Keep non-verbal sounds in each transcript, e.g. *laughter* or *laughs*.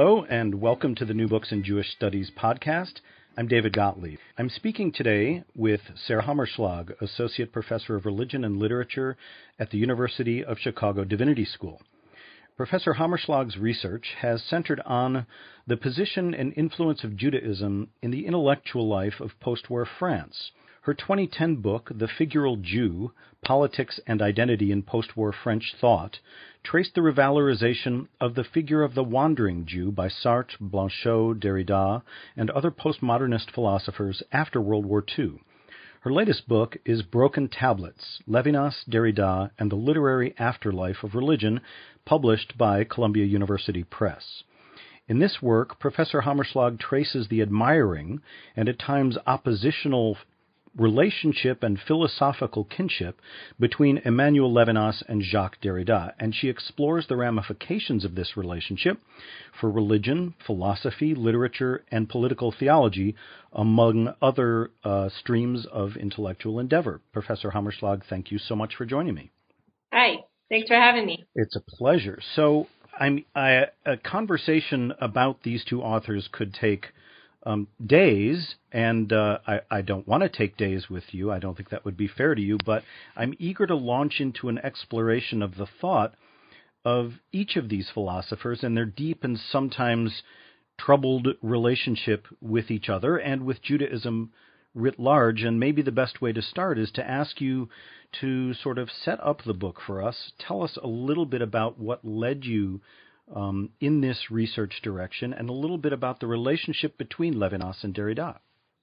Hello, and welcome to the New Books in Jewish Studies podcast. I'm David Gottlieb. I'm speaking today with Sarah Hammerschlag, Associate Professor of Religion and Literature at the University of Chicago Divinity School. Professor Hammerschlag's research has centered on the position and influence of Judaism in the intellectual life of post war France. Her 2010 book, The Figural Jew Politics and Identity in Post War French Thought, traced the revalorization of the figure of the wandering Jew by Sartre, Blanchot, Derrida, and other postmodernist philosophers after World War II. Her latest book is Broken Tablets Levinas, Derrida, and the Literary Afterlife of Religion, published by Columbia University Press. In this work, Professor Hammerschlag traces the admiring and at times oppositional relationship and philosophical kinship between Emmanuel Levinas and Jacques Derrida, and she explores the ramifications of this relationship for religion, philosophy, literature, and political theology, among other uh, streams of intellectual endeavor. Professor Hammerschlag, thank you so much for joining me. Hi, thanks for having me. It's a pleasure. So, I'm, I, a conversation about these two authors could take um, days, and uh, I, I, don't want to take days with you. I don't think that would be fair to you, but I'm eager to launch into an exploration of the thought of each of these philosophers and their deep and sometimes troubled relationship with each other and with Judaism writ large. And maybe the best way to start is to ask you to sort of set up the book for us. Tell us a little bit about what led you um, in this research direction and a little bit about the relationship between Levinas and Derrida.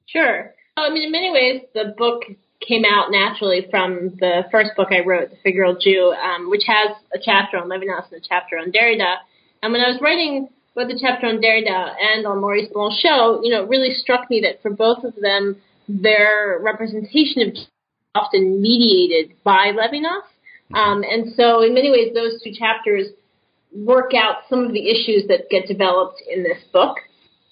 Sure. I mean, in many ways, the book came out naturally from the first book I wrote, The Figural Jew, um, which has a chapter on Levinas and a chapter on Derrida. And when I was writing both the chapter on Derrida and on Maurice Blanchot, you know, it really struck me that for both of them, their representation of often mediated by Levinas. Mm-hmm. Um, and so, in many ways, those two chapters work out some of the issues that get developed in this book.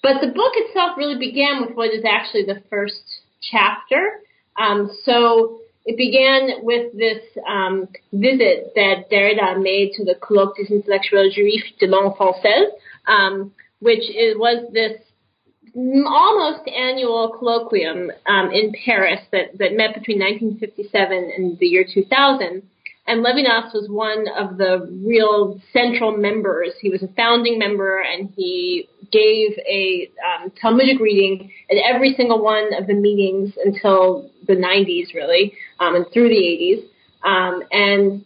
But the book itself really began with what is actually the first chapter. Um, so it began with this um, visit that Derrida made to the Colloque des Intellectuels Juifs de Langue Française, um, which was this almost annual colloquium um, in Paris that, that met between 1957 and the year 2000 and Levinas was one of the real central members. He was a founding member, and he gave a um, Talmudic reading at every single one of the meetings until the 90s, really, um, and through the 80s. Um, and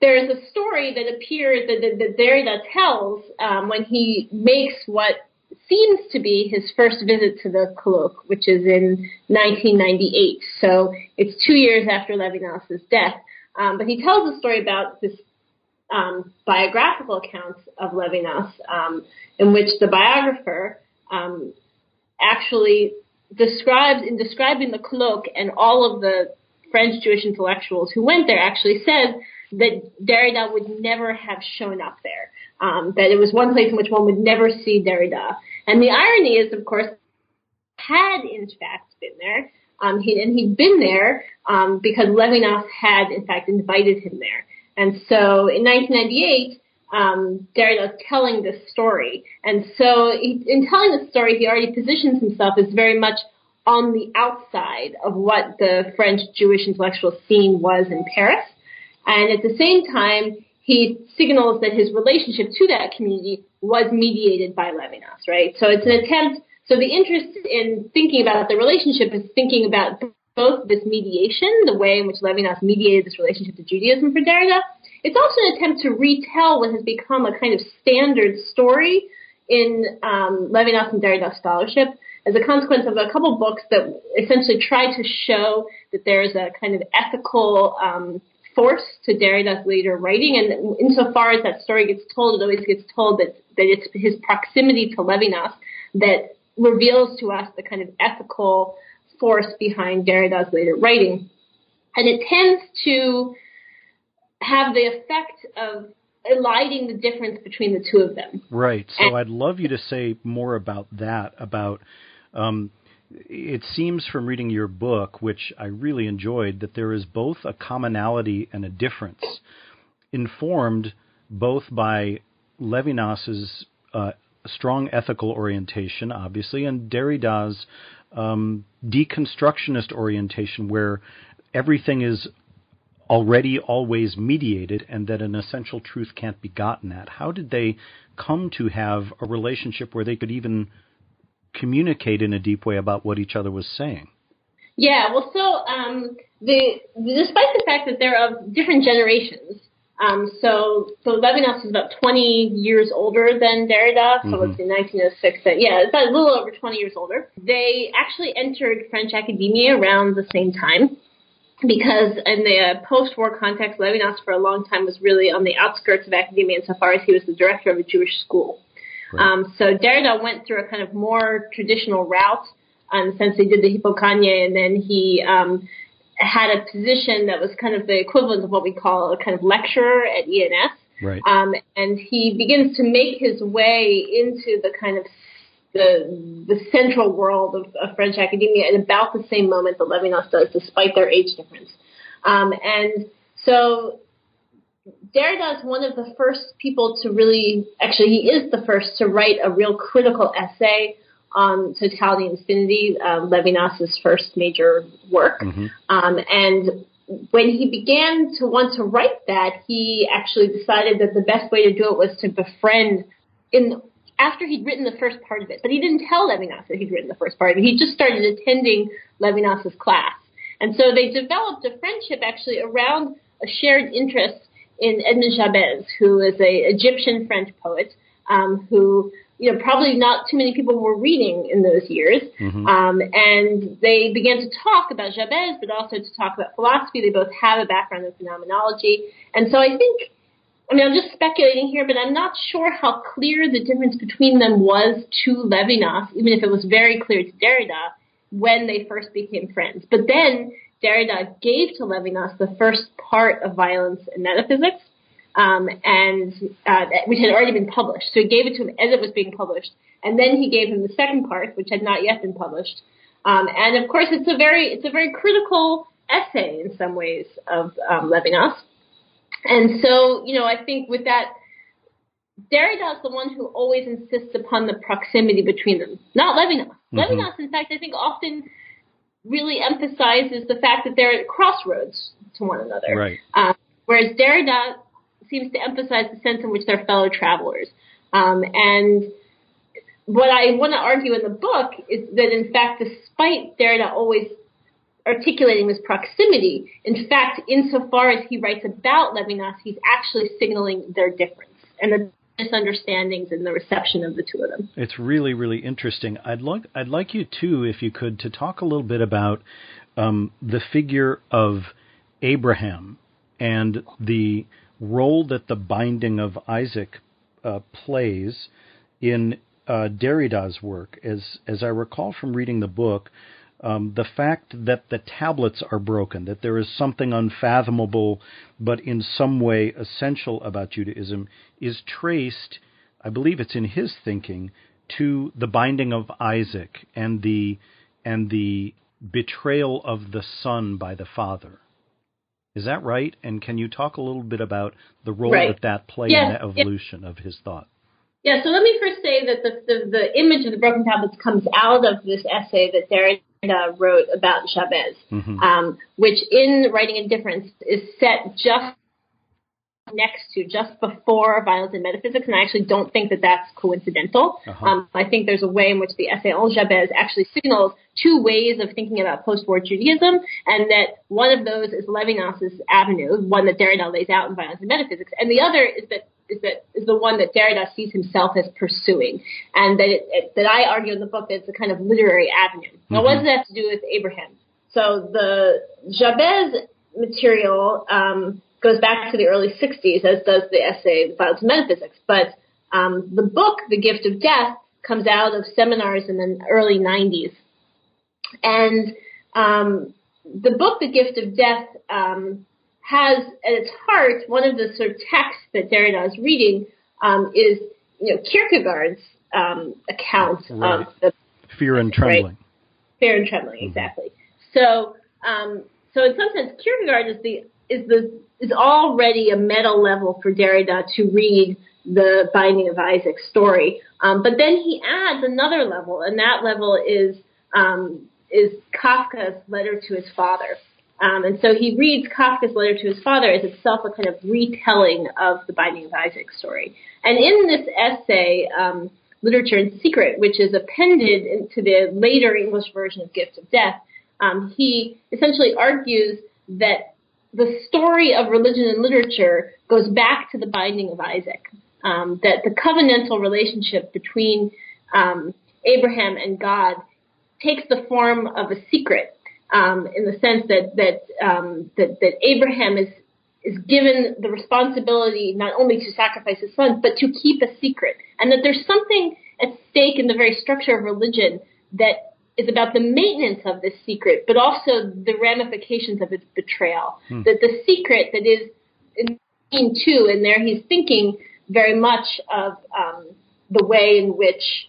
there's a story that appears that, that, that Derrida tells um, when he makes what seems to be his first visit to the colloque, which is in 1998. So it's two years after Levinas's death. Um, but he tells a story about this um, biographical accounts of Levinas, um, in which the biographer um, actually describes, in describing the colloque and all of the French Jewish intellectuals who went there, actually says that Derrida would never have shown up there. Um, that it was one place in which one would never see Derrida. And the irony is, of course, had in fact been there. Um, he, and he'd been there um, because Levinas had in fact invited him there. And so in 1998, um, Derrida is telling this story. And so he, in telling the story, he already positions himself as very much on the outside of what the French Jewish intellectual scene was in Paris. And at the same time, he signals that his relationship to that community was mediated by Levinas, right? So it's an attempt, so the interest in thinking about the relationship is thinking about both this mediation, the way in which Levinas mediated this relationship to Judaism for Derrida. It's also an attempt to retell what has become a kind of standard story in um, Levinas and Derrida scholarship as a consequence of a couple books that essentially try to show that there's a kind of ethical um, force to Derrida's later writing. And insofar as that story gets told, it always gets told that, that it's his proximity to Levinas that reveals to us the kind of ethical force behind Derrida's later writing. And it tends to have the effect of eliding the difference between the two of them. Right. So and, I'd love you to say more about that, about um, it seems from reading your book, which I really enjoyed, that there is both a commonality and a difference, informed both by Levinas's uh, strong ethical orientation, obviously, and Derrida's um, deconstructionist orientation, where everything is already always mediated and that an essential truth can't be gotten at. How did they come to have a relationship where they could even communicate in a deep way about what each other was saying. Yeah, well, so um, the despite the fact that they're of different generations, um, so so Levinas is about 20 years older than Derrida, so mm-hmm. let's say 1906. Yeah, it's a little over 20 years older. They actually entered French academia around the same time because in the uh, post-war context, Levinas for a long time was really on the outskirts of academia insofar as he was the director of a Jewish school. Right. Um, so Derrida went through a kind of more traditional route in the sense he did the hypokhâgne and then he um, had a position that was kind of the equivalent of what we call a kind of lecturer at ENS. Right. Um, and he begins to make his way into the kind of the the central world of, of French academia at about the same moment that Levinas does, despite their age difference. Um, and so Derrida is one of the first people to really, actually, he is the first to write a real critical essay on totality and infinity, um, Levinas's first major work. Mm-hmm. Um, and when he began to want to write that, he actually decided that the best way to do it was to befriend in after he'd written the first part of it. But he didn't tell Levinas that he'd written the first part of it. He just started attending Levinas's class. And so they developed a friendship actually around a shared interest in Edmond Jabès, who is a Egyptian French poet, um, who you know probably not too many people were reading in those years. Mm-hmm. Um, and they began to talk about Jabès, but also to talk about philosophy. They both have a background in phenomenology, and so I think. I mean, I'm just speculating here, but I'm not sure how clear the difference between them was to Levinas, even if it was very clear to Derrida when they first became friends. But then Derrida gave to Levinas the first part of Violence and Metaphysics, um, and uh, which had already been published. So he gave it to him as it was being published, and then he gave him the second part, which had not yet been published. Um, and of course, it's a very it's a very critical essay in some ways of um, Levinas. And so, you know, I think with that, Derrida is the one who always insists upon the proximity between them, not Levinas. Mm-hmm. Levinas, in fact, I think often really emphasizes the fact that they're at crossroads to one another. Right. Um, whereas Derrida seems to emphasize the sense in which they're fellow travelers. Um, and what I want to argue in the book is that, in fact, despite Derrida always articulating this proximity, in fact, insofar as he writes about Levinas, he's actually signaling their difference and the misunderstandings and the reception of the two of them. It's really, really interesting. I'd like, I'd like you too, if you could, to talk a little bit about um, the figure of Abraham and the role that the binding of Isaac uh, plays in uh, Derrida's work. As as I recall from reading the book, um, the fact that the tablets are broken, that there is something unfathomable but in some way essential about Judaism, is traced, I believe it's in his thinking, to the binding of Isaac and the and the betrayal of the son by the father. Is that right? And can you talk a little bit about the role right. that that played yes. in the evolution of his thought? Yeah, so let me first say that the, the, the image of the broken tablets comes out of this essay that Derrida wrote about Jabès, mm-hmm. um, which in Writing and Difference is set just next to, just before Violence and Metaphysics, and I actually don't think that that's coincidental. Uh-huh. Um, I think there's a way in which the essay on Jabès actually signals two ways of thinking about post-war Judaism, and that one of those is Levinas's avenue, one that Derrida lays out in Violence and Metaphysics, and the other is that is that is the one that Derrida sees himself as pursuing, and that it, it, that I argue in the book that it's a kind of literary avenue. Mm-hmm. Now, what does that have to do with Abraham? So the Jabès material um, goes back to the early '60s, as does the essay *The Violence of Metaphysics*. But um, the book *The Gift of Death* comes out of seminars in the early '90s, and um, the book *The Gift of Death* um, has at its heart one of the sort of texts that Derrida is reading um, is you know Kierkegaard's um, account right. of the fear and trembling. Right? Fear and trembling, mm-hmm. exactly. So, um, so in some sense, Kierkegaard is the is the is already a meta level for Derrida to read the Binding of Isaac story. Um, but then he adds another level, and that level is um, is Kafka's letter to his father. Um, and so he reads Kafka's letter to his father as itself a kind of retelling of the Binding of Isaac story. And in this essay, um, Literature in Secret, which is appended to the later English version of Gift of Death, um, he essentially argues that the story of religion and literature goes back to the Binding of Isaac. Um, that the covenantal relationship between um, Abraham and God takes the form of a secret um, in the sense that that, um, that that Abraham is is given the responsibility not only to sacrifice his son, but to keep a secret, and that there's something at stake in the very structure of religion that is about the maintenance of this secret, but also the ramifications of its betrayal. Hmm. That the secret that is in two, and there he's thinking very much of um, the way in which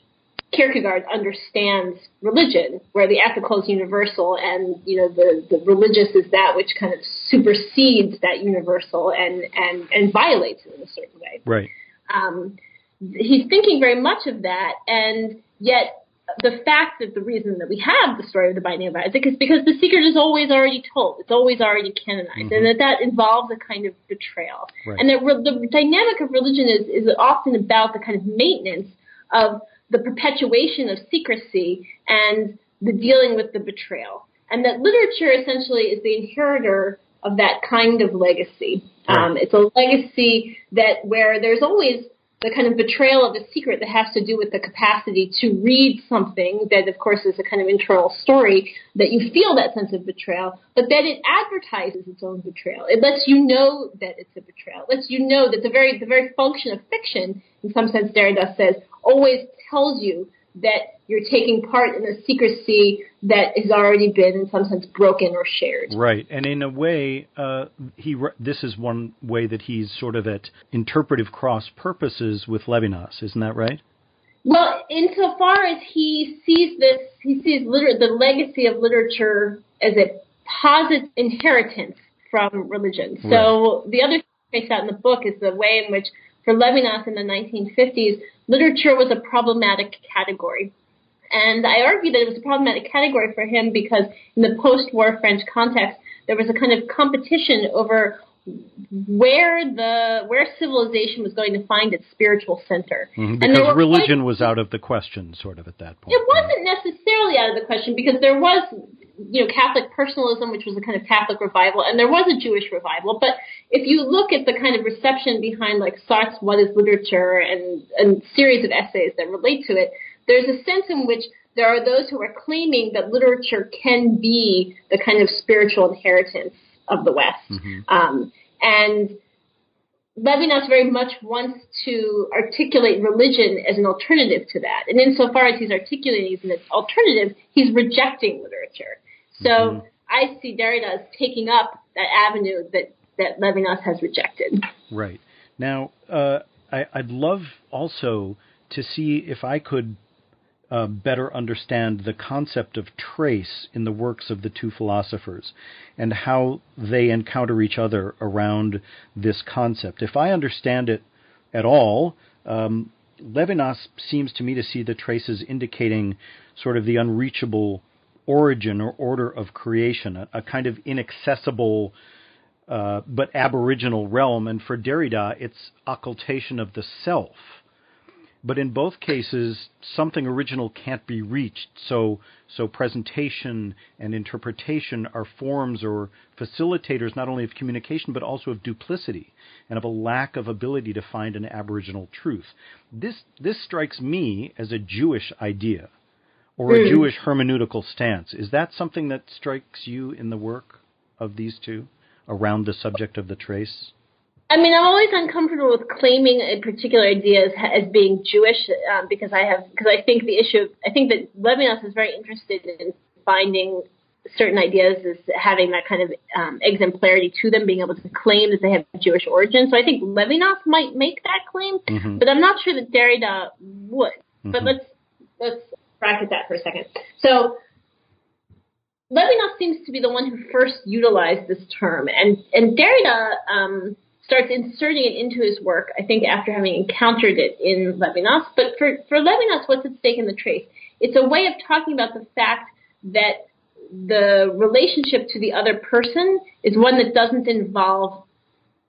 Kierkegaard understands religion, where the ethical is universal and you know the, the religious is that which kind of supersedes that universal and and and violates it in a certain way. Right. Um, he's thinking very much of that, and yet the fact that the reason that we have the story of the Binding of Isaac is because the secret is always already told. It's always already canonized, mm-hmm. and that that involves a kind of betrayal. Right. And that re- the dynamic of religion is is often about the kind of maintenance of the perpetuation of secrecy and the dealing with the betrayal. And that literature essentially is the inheritor of that kind of legacy. Right. Um, it's a legacy that where there's always the kind of betrayal of a secret that has to do with the capacity to read something that, of course, is a kind of internal story that you feel that sense of betrayal, but that it advertises its own betrayal. It lets you know that it's a betrayal. It lets you know that the very the very function of fiction, in some sense, Derrida says, always tells you that you're taking part in a secrecy that has already been, in some sense, broken or shared. Right, and in a way, uh, he this is one way that he's sort of at interpretive cross purposes with Levinas, isn't that right? Well, insofar as he sees this, he sees liter- the legacy of literature as a positive inheritance from religion. So the other thing out in the book is the way in which for Levinas in the 1950s, literature was a problematic category. And I argue that it was a problematic category for him because in the post-war French context, there was a kind of competition over where the where civilization was going to find its spiritual center. Mm-hmm, because religion quite, was out of the question, sort of at that point. It wasn't necessarily out of the question because there was you know, Catholic personalism, which was a kind of Catholic revival, and there was a Jewish revival. But if you look at the kind of reception behind like Sartre's What is Literature and a series of essays that relate to it, there's a sense in which there are those who are claiming that literature can be the kind of spiritual inheritance of the West. Mm-hmm. Um, and Levinas very much wants to articulate religion as an alternative to that. And insofar as he's articulating as an alternative, he's rejecting literature. So mm-hmm. I see Derrida as taking up that avenue that, that Levinas has rejected. Right. Now, uh, I, would love also to see if I could uh, better understand the concept of trace in the works of the two philosophers and how they encounter each other around this concept. If I understand it at all, um, Levinas seems to me to see the traces indicating sort of the unreachable origin or order of creation, a, a kind of inaccessible uh, but aboriginal realm. And for Derrida, it's occultation of the self but in both cases, something original can't be reached. So, so presentation and interpretation are forms or facilitators not only of communication but also of duplicity and of a lack of ability to find an aboriginal truth. This this strikes me as a Jewish idea or a mm. Jewish hermeneutical stance. Is that something that strikes you in the work of these two around the subject of the trace? I mean, I'm always uncomfortable with claiming a particular idea as, as being Jewish um, because I have because I think the issue. I think that Levinas is very interested in finding certain ideas as having that kind of um, exemplarity to them, being able to claim that they have Jewish origin. So I think Levinas might make that claim, mm-hmm. but I'm not sure that Derrida would. Mm-hmm. But let's let's bracket that for a second. So Levinas seems to be the one who first utilized this term, and and Derrida. Um, starts inserting it into his work, I think after having encountered it in Levinas. But for, for Levinas, what's at stake in the trace? It's a way of talking about the fact that the relationship to the other person is one that doesn't involve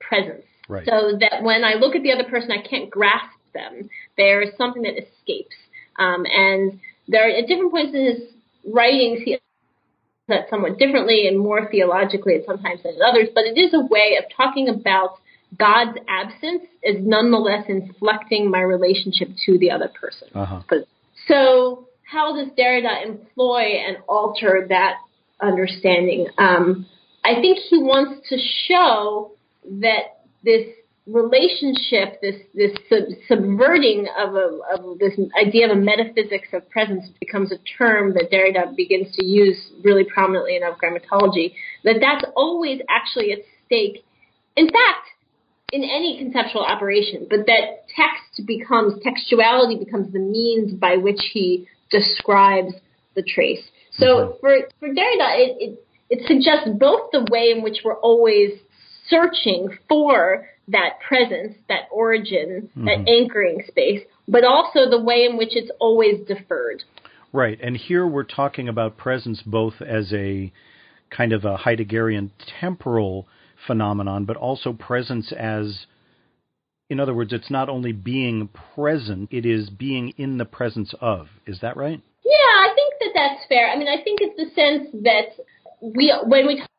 presence. Right. So that when I look at the other person, I can't grasp them. There is something that escapes. Um, and there, at different points in his writings, he that somewhat differently and more theologically at sometimes than others, but it is a way of talking about God's absence is nonetheless inflecting my relationship to the other person. Uh-huh. So, how does Derrida employ and alter that understanding? Um, I think he wants to show that this relationship, this this sub- subverting of, a, of this idea of a metaphysics of presence becomes a term that Derrida begins to use really prominently in grammatology. That that's always actually at stake. In fact, in any conceptual operation, but that text becomes, textuality becomes the means by which he describes the trace. So mm-hmm. for, for Derrida, it, it, it suggests both the way in which we're always searching for that presence, that origin, mm-hmm. that anchoring space, but also the way in which it's always deferred. Right. And here we're talking about presence both as a kind of a Heideggerian temporal phenomenon, but also presence as, in other words, it's not only being present, it is being in the presence of. Is that right? Yeah, I think that that's fair. I mean, I think it's the sense that we, when we talk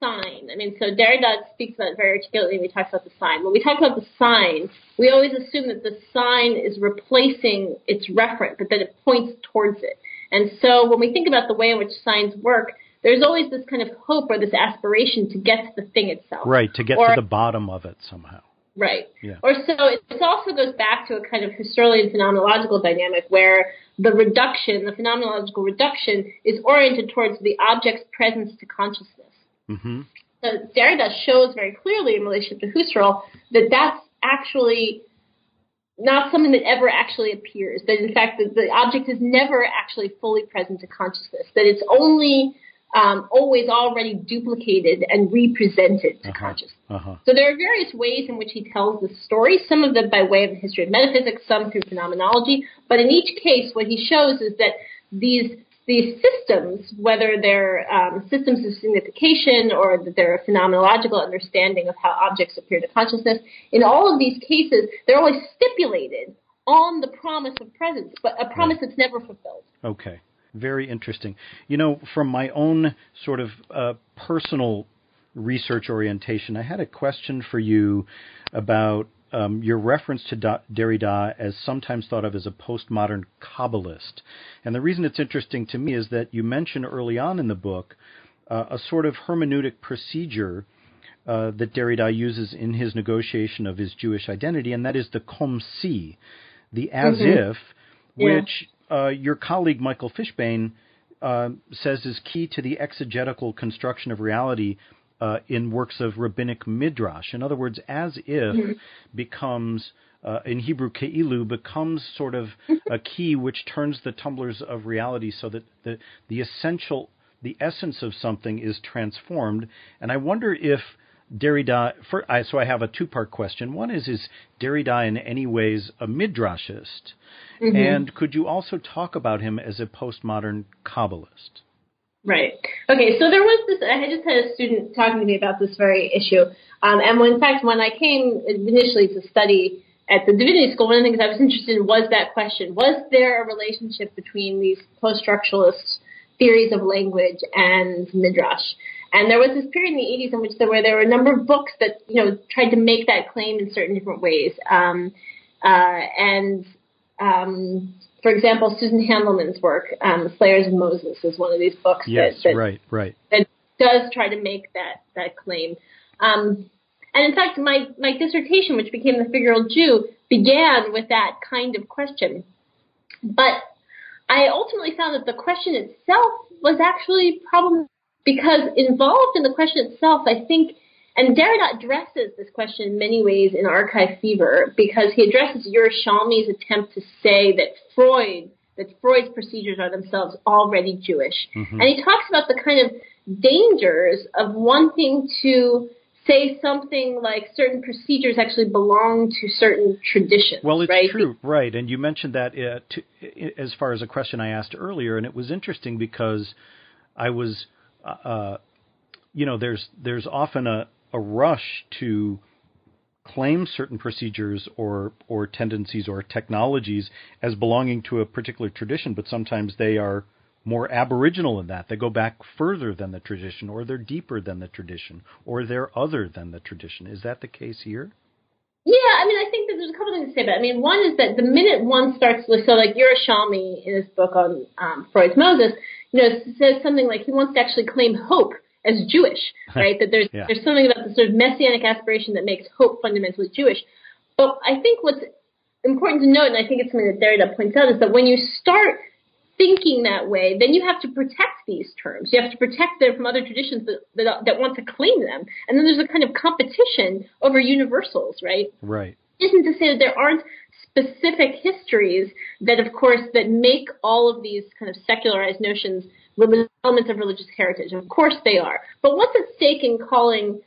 sign, I mean, so Derrida speaks about it very articulately when he talks about the sign. When we talk about the sign, we always assume that the sign is replacing its referent, but that it points towards it. And so when we think about the way in which signs work, there's always this kind of hope or this aspiration to get to the thing itself. Right, to get or, to the bottom of it somehow. Right. Yeah. Or so it also goes back to a kind of Husserlian phenomenological dynamic where the reduction, the phenomenological reduction, is oriented towards the object's presence to consciousness. Mm-hmm. So Derrida shows very clearly in relation to Husserl that that's actually not something that ever actually appears. That in fact the, the object is never actually fully present to consciousness. That it's only um, always already duplicated and represented to uh-huh. consciousness. Uh-huh. So there are various ways in which he tells the story, some of them by way of the history of metaphysics, some through phenomenology. But in each case, what he shows is that these these systems, whether they're um, systems of signification or that they're a phenomenological understanding of how objects appear to consciousness, in all of these cases, they're always stipulated on the promise of presence, but a promise that's never fulfilled. Okay. Very interesting. You know, from my own sort of uh, personal research orientation, I had a question for you about um, your reference to Derrida as sometimes thought of as a postmodern Kabbalist. And the reason it's interesting to me is that you mention early on in the book uh, a sort of hermeneutic procedure uh, that Derrida uses in his negotiation of his Jewish identity, and that is the comme si, the as Mm-hmm. if, which uh, your colleague Michael Fishbane uh, says is key to the exegetical construction of reality uh, in works of rabbinic midrash. In other words, as if becomes uh, in Hebrew keilu becomes sort of a key which turns the tumblers of reality so that the the essential the essence of something is transformed. And I wonder if Derrida. For, I, so I have a two part question. One is is Derrida in any ways a midrashist, and could you also talk about him as a postmodern Kabbalist? Right. Okay. So there was this. I just had a student talking to me about this very issue, um, and when, in fact, when I came initially to study at the divinity school, one of the things I was interested in was that question: Was there a relationship between these post-structuralist theories of language and midrash? And there was this period in the 80s in which there were there were a number of books that you know tried to make that claim in certain different ways. Um, uh, and um, for example, Susan Handelman's work, um, Slayers of Moses, is one of these books Yes, that, that, right, right. that does try to make that that claim. Um, and in fact, my my dissertation, which became the Figural Jew, began with that kind of question. But I ultimately found that the question itself was actually problematic because involved in the question itself, I think, and Derrida addresses this question in many ways in Archive Fever because he addresses Yerushalmi's attempt to say that Freud, that Freud's procedures are themselves already Jewish. And he talks about the kind of dangers of wanting to say something like certain procedures actually belong to certain traditions. Well, it's right? true, right? And you mentioned that uh, to, as far as a question I asked earlier, and it was interesting because I was, uh, uh, you know, there's there's often a, a rush to claim certain procedures or or tendencies or technologies as belonging to a particular tradition, but sometimes they are more aboriginal in that. They go back further than the tradition, or they're deeper than the tradition, or they're other than the tradition. Is that the case here? Yeah, I mean, I think that there's a couple things to say about it. I mean, one is that the minute one starts, so like Yerushalmi in his book on um, Freud's Moses, you know, says something like he wants to actually claim hope as Jewish, *laughs* right? that there's Yeah. there's something about the sort of messianic aspiration that makes hope fundamentally Jewish. But I think what's important to note, and I think it's something that Derrida points out, is that when you start thinking that way, then you have to protect these terms. You have to protect them from other traditions that, that, that want to claim them. And then there's a kind of competition over universals, right? Right. isn't to say that there aren't specific histories that, of course, that make all of these kind of secularized notions elements of religious heritage. Of course they are. But what's at stake in calling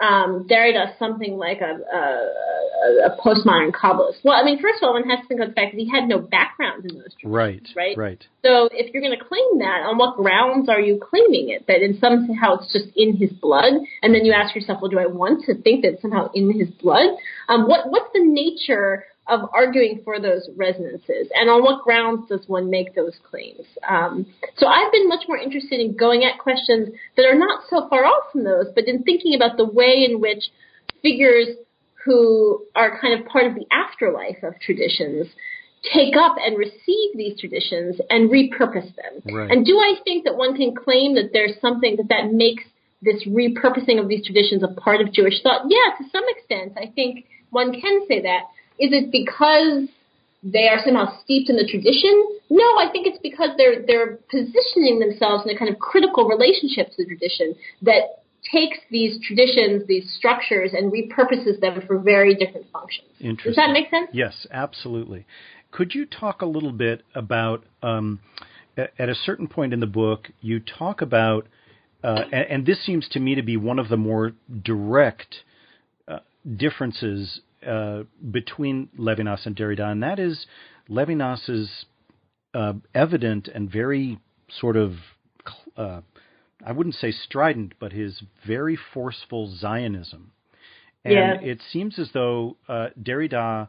um, Derrida something like a, a, a, postmodern Kabbalist? Well, I mean, first of all, one has to think of the fact that he had no background in those traditions, Right. right? Right. So if you're going to claim that, on what grounds are you claiming it? That in somehow it's just in his blood, and then you ask yourself, well, do I want to think that it's somehow in his blood? Um, what what's the nature of arguing for those resonances, and on what grounds does one make those claims? Um, so I've been much more interested in going at questions that are not so far off from those, but in thinking about the way in which figures who are kind of part of the afterlife of traditions take up and receive these traditions and repurpose them. Right. And do I think that one can claim that there's something that that makes this repurposing of these traditions a part of Jewish thought? Yeah, to some extent, I think one can say that. Is it because they are somehow steeped in the tradition? No, I think it's because they're they're positioning themselves in a kind of critical relationship to the tradition that takes these traditions, these structures, and repurposes them for very different functions. Interesting. Does that make sense? Yes, absolutely. Could you talk a little bit about, um, at a certain point in the book, you talk about, uh, and, and this seems to me to be one of the more direct uh, differences uh, between Levinas and Derrida, and that is Levinas's uh, evident and very sort of, uh, I wouldn't say strident, but his very forceful Zionism. And Yeah. it seems as though uh, Derrida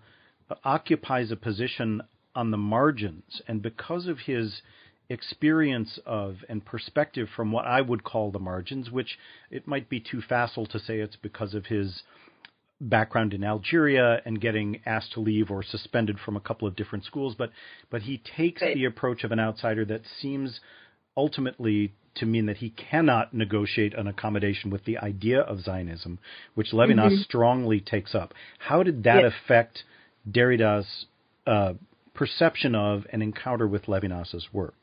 occupies a position on the margins, and because of his experience of and perspective from what I would call the margins, which it might be too facile to say it's because of his background in Algeria and getting asked to leave or suspended from a couple of different schools, but but he takes Right. the approach of an outsider that seems ultimately to mean that he cannot negotiate an accommodation with the idea of Zionism, which Levinas mm-hmm. strongly takes up. How did that yes. affect Derrida's uh, perception of and encounter with Levinas's work?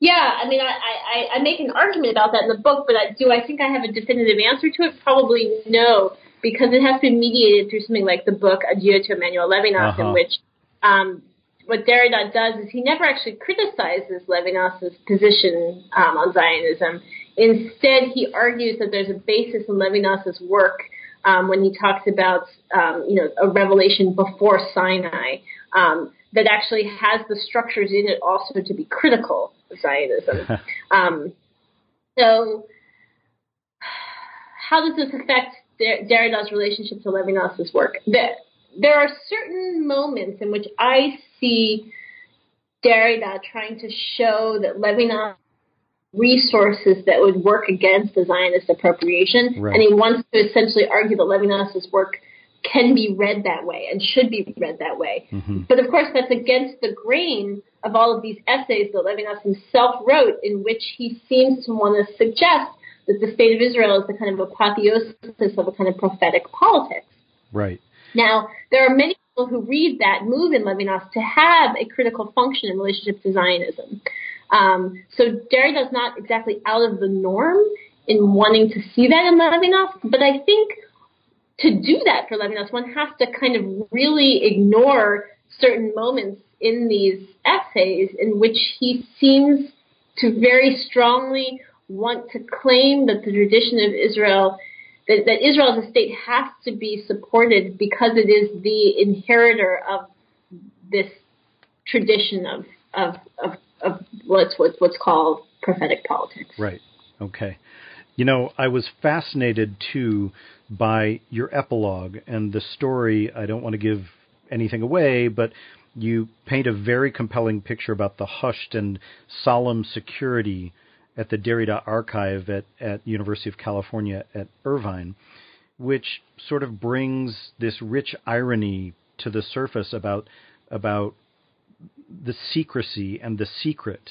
Yeah, I mean, I, I, I make an argument about that in the book, but I, do I think I have a definitive answer to it? Probably no, because it has to be mediated through something like the book Adieu to Emmanuel Levinas, uh-huh. in which um, what Derrida does is he never actually criticizes Levinas's position um, on Zionism. Instead, he argues that there's a basis in Levinas's work um, when he talks about um, you know a revelation before Sinai um, that actually has the structures in it also to be critical of Zionism. *laughs* Um, so, how does this affect Derrida's relationship to Levinas's work? There, there are certain moments in which I see Derrida trying to show that Levinas resources that would work against the Zionist appropriation, right. and he wants to essentially argue that Levinas's work can be read that way and should be read that way. Mm-hmm. But of course, that's against the grain of all of these essays that Levinas himself wrote, in which he seems to want to suggest that the state of Israel is the kind of apotheosis of a kind of prophetic politics. Right. Now, there are many people who read that move in Levinas to have a critical function in relationship to Zionism. Um, so Derrida is not exactly out of the norm in wanting to see that in Levinas, but I think to do that for Levinas, one has to kind of really ignore certain moments in these essays in which he seems to very strongly want to claim that the tradition of Israel that, that Israel as a state has to be supported because it is the inheritor of this tradition of of of, of what's what's what's called prophetic politics. Right. Okay. You know, I was fascinated too by your epilogue and the story. I don't want to give anything away, but you paint a very compelling picture about the hushed and solemn security at the Derrida archive at, at University of California at Irvine, which sort of brings this rich irony to the surface about about the secrecy and the secret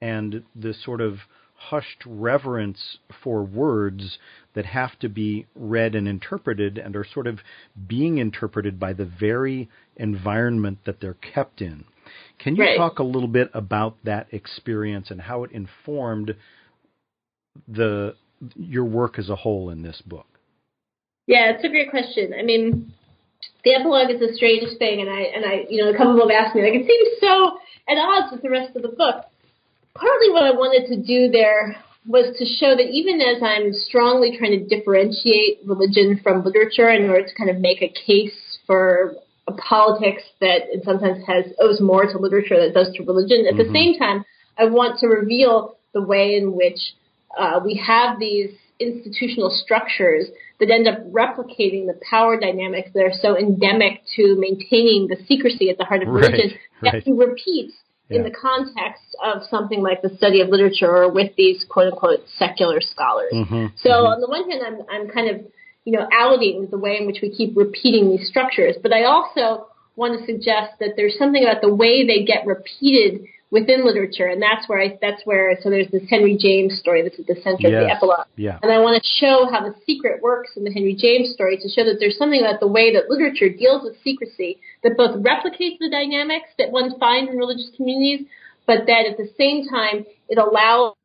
and the sort of hushed reverence for words that have to be read and interpreted and are sort of being interpreted by the very environment that they're kept in. Can you right. talk a little bit about that experience and how it informed the your work as a whole in this book? Yeah, it's a great question. I mean, the epilogue is the strangest thing, and I and I, you know, a couple have asked me like it seems so at odds with the rest of the book. Partly, what I wanted to do there was to show that even as I'm strongly trying to differentiate religion from literature in order to kind of make a case for a politics that sometimes has owes more to literature than it does to religion. At mm-hmm. the same time, I want to reveal the way in which uh, we have these institutional structures that end up replicating the power dynamics that are so endemic to maintaining the secrecy at the heart of religion right, that right. repeats yeah. in the context of something like the study of literature or with these quote unquote secular scholars. Mm-hmm, so mm-hmm. on the one hand, I'm, I'm kind of you know, outing the way in which we keep repeating these structures. But I also want to suggest that there's something about the way they get repeated within literature, and that's where I, that's where so there's this Henry James story. that's at the center yes. of the epilogue, yeah. and I want to show how the secret works in the Henry James story to show that there's something about the way that literature deals with secrecy that both replicates the dynamics that one finds in religious communities, but that at the same time it allows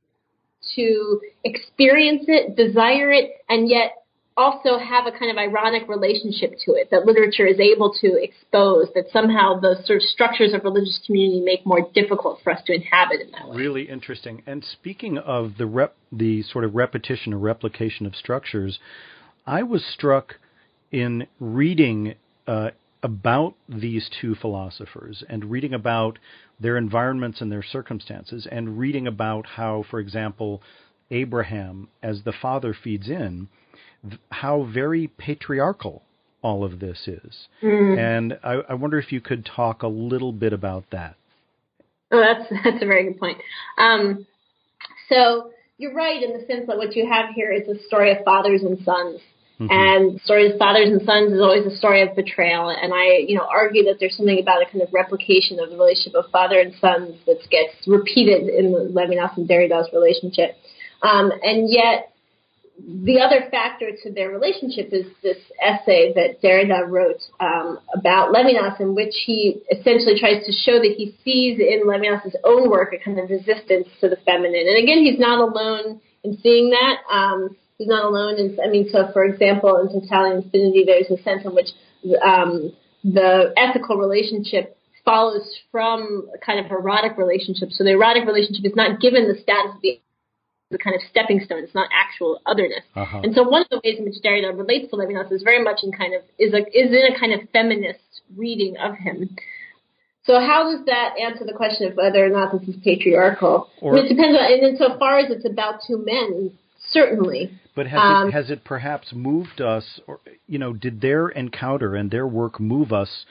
to experience it, desire it, and yet also have a kind of ironic relationship to it that literature is able to expose that somehow the sort of structures of religious community make more difficult for us to inhabit in that way. Really interesting. And speaking of the rep, the sort of repetition or replication of structures, I was struck in reading uh, about these two philosophers and reading about their environments and their circumstances and reading about how, for example, Abraham, as the father feeds in, how very patriarchal all of this is. Mm. And I, I, wonder if you could talk a little bit about that. Oh, that's *laughs* that's a very good point. Um, so you're right in the sense that what you have here is a story of fathers and sons. Mm-hmm. And the story of fathers and sons is always a story of betrayal. And I, you know, argue that there's something about a kind of replication of the relationship of father and sons that gets repeated in the Levinas and Derrida's relationship. Um, and yet, the other factor to their relationship is this essay that Derrida wrote um, about Levinas, in which he essentially tries to show that he sees in Levinas's own work a kind of resistance to the feminine. And again, he's not alone in seeing that. Um, he's not alone in, I mean, so for example, in Totality Infinity, there's a sense in which um, the ethical relationship follows from a kind of erotic relationship. So the erotic relationship is not given the status of the the kind of stepping stone. It's not actual otherness. Uh-huh. And so one of the ways in which Derrida relates to Levinas is very much in kind of is a, is in a kind of feminist reading of him. So how does that answer the question of whether or not this is patriarchal? Or, it depends on, and insofar as it's about two men, certainly. But has um, it has it perhaps moved us, or you know, did their encounter and their work move us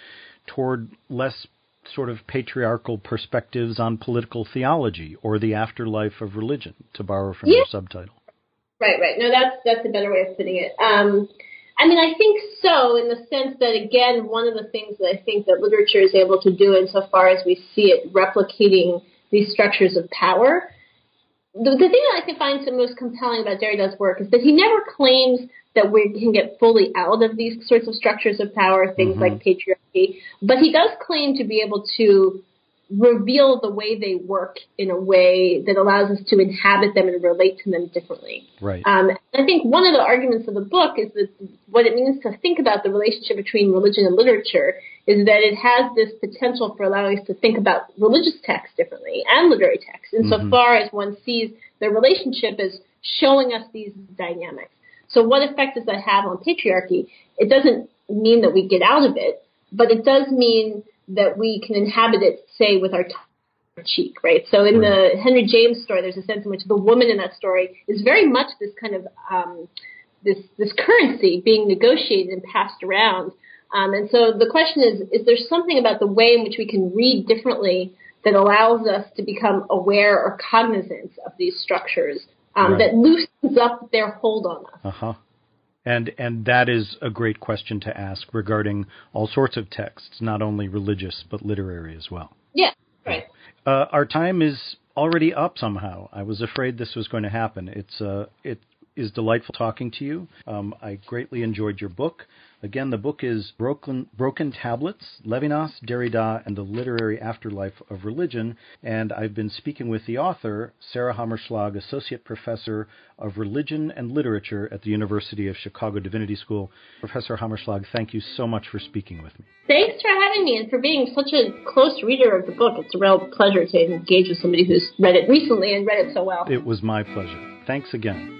toward less sort of patriarchal perspectives on political theology or the afterlife of religion, to borrow from yeah. your subtitle. Right, right. No, that's that's a better way of putting it. Um, I mean, I think so, in the sense that again, one of the things that I think that literature is able to do, insofar as we see it replicating these structures of power. The, the thing that I can find the most compelling about Derrida's work is that he never claims that we can get fully out of these sorts of structures of power, things mm-hmm. like patriarchy. But he does claim to be able to reveal the way they work in a way that allows us to inhabit them and relate to them differently. Right. Um, I think one of the arguments of the book is that what it means to think about the relationship between religion and literature is that it has this potential for allowing us to think about religious texts differently and literary texts insofar mm-hmm. as one sees the relationship as showing us these dynamics. So what effect does that have on patriarchy? It doesn't mean that we get out of it, but it does mean that we can inhabit it, say, with our cheek, right? So in the Henry James story, there's a sense in which the woman in that story is very much this kind of um, this this currency being negotiated and passed around. Um, and so the question is: Is there something about the way in which we can read differently that allows us to become aware or cognizant of these structures um, right. that loosens up their hold on us. Uh huh. And and that is a great question to ask regarding all sorts of texts, not only religious but literary as well. Yeah, right. Uh, our time is already up somehow. I was afraid this was going to happen. It's uh, it is delightful talking to you. Um, I greatly enjoyed your book. Again, the book is Broken, Broken Tablets Levinas, Derrida, and the Literary Afterlife of Religion. And I've been speaking with the author, Sarah Hammerschlag, Associate Professor of Religion and Literature at the University of Chicago Divinity School. Professor Hammerschlag, thank you so much for speaking with me. Thanks for having me and for being such a close reader of the book. It's a real pleasure to engage with somebody who's read it recently and read it so well. It was my pleasure. Thanks again.